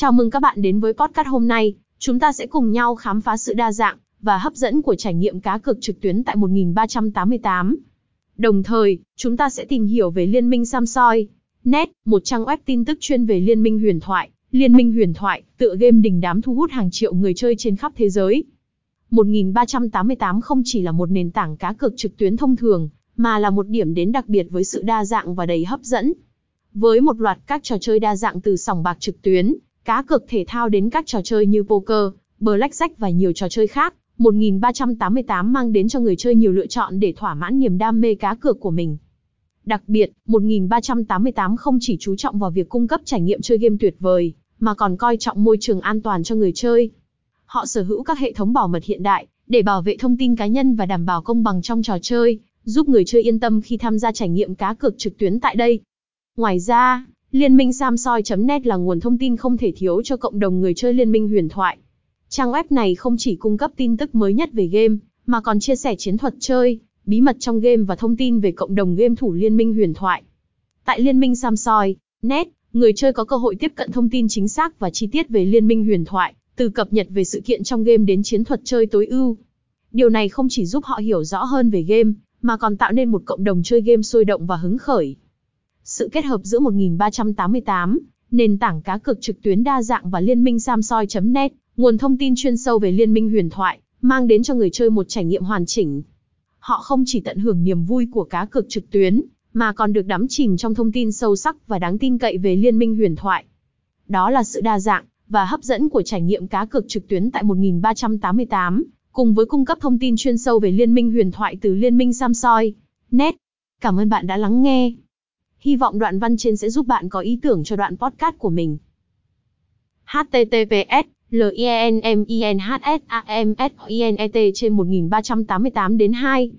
Chào mừng các bạn đến với podcast hôm nay. Chúng ta sẽ cùng nhau khám phá sự đa dạng và hấp dẫn của trải nghiệm cá cược trực tuyến tại 1388. Đồng thời, chúng ta sẽ tìm hiểu về Liên minh Samsoi. Net, một trang web tin tức chuyên về Liên minh huyền thoại. Liên minh huyền thoại, tựa game đình đám thu hút hàng triệu người chơi trên khắp thế giới. 1388 không chỉ là một nền tảng cá cược trực tuyến thông thường, mà là một điểm đến đặc biệt với sự đa dạng và đầy hấp dẫn. Với một loạt các trò chơi đa dạng từ sòng bạc trực tuyến, cá cược thể thao đến các trò chơi như poker, blackjack và nhiều trò chơi khác, 1388 mang đến cho người chơi nhiều lựa chọn để thỏa mãn niềm đam mê cá cược của mình. Đặc biệt, 1388 không chỉ chú trọng vào việc cung cấp trải nghiệm chơi game tuyệt vời, mà còn coi trọng môi trường an toàn cho người chơi. Họ sở hữu các hệ thống bảo mật hiện đại, để bảo vệ thông tin cá nhân và đảm bảo công bằng trong trò chơi, giúp người chơi yên tâm khi tham gia trải nghiệm cá cược trực tuyến tại đây. Ngoài ra, Liên minh Samsoi.net là nguồn thông tin không thể thiếu cho cộng đồng người chơi Liên minh huyền thoại. Trang web này không chỉ cung cấp tin tức mới nhất về game, mà còn chia sẻ chiến thuật chơi, bí mật trong game và thông tin về cộng đồng game thủ Liên minh huyền thoại. Tại Liên minh Samsoi.net, người chơi có cơ hội tiếp cận thông tin chính xác và chi tiết về Liên minh huyền thoại, từ cập nhật về sự kiện trong game đến chiến thuật chơi tối ưu. Điều này không chỉ giúp họ hiểu rõ hơn về game, mà còn tạo nên một cộng đồng chơi game sôi động và hứng khởi. Sự kết hợp giữa 1388, nền tảng cá cược trực tuyến đa dạng và liên minh Samsoi.net, nguồn thông tin chuyên sâu về liên minh huyền thoại, mang đến cho người chơi một trải nghiệm hoàn chỉnh. Họ không chỉ tận hưởng niềm vui của cá cược trực tuyến, mà còn được đắm chìm trong thông tin sâu sắc và đáng tin cậy về liên minh huyền thoại. Đó là sự đa dạng và hấp dẫn của trải nghiệm cá cược trực tuyến tại 1388, cùng với cung cấp thông tin chuyên sâu về liên minh huyền thoại từ liên minh Samsoi. Net. Cảm ơn bạn đã lắng nghe. Hy vọng đoạn văn trên sẽ giúp bạn có ý tưởng cho đoạn podcast của mình. https linmenhsams trên 1388 đến 2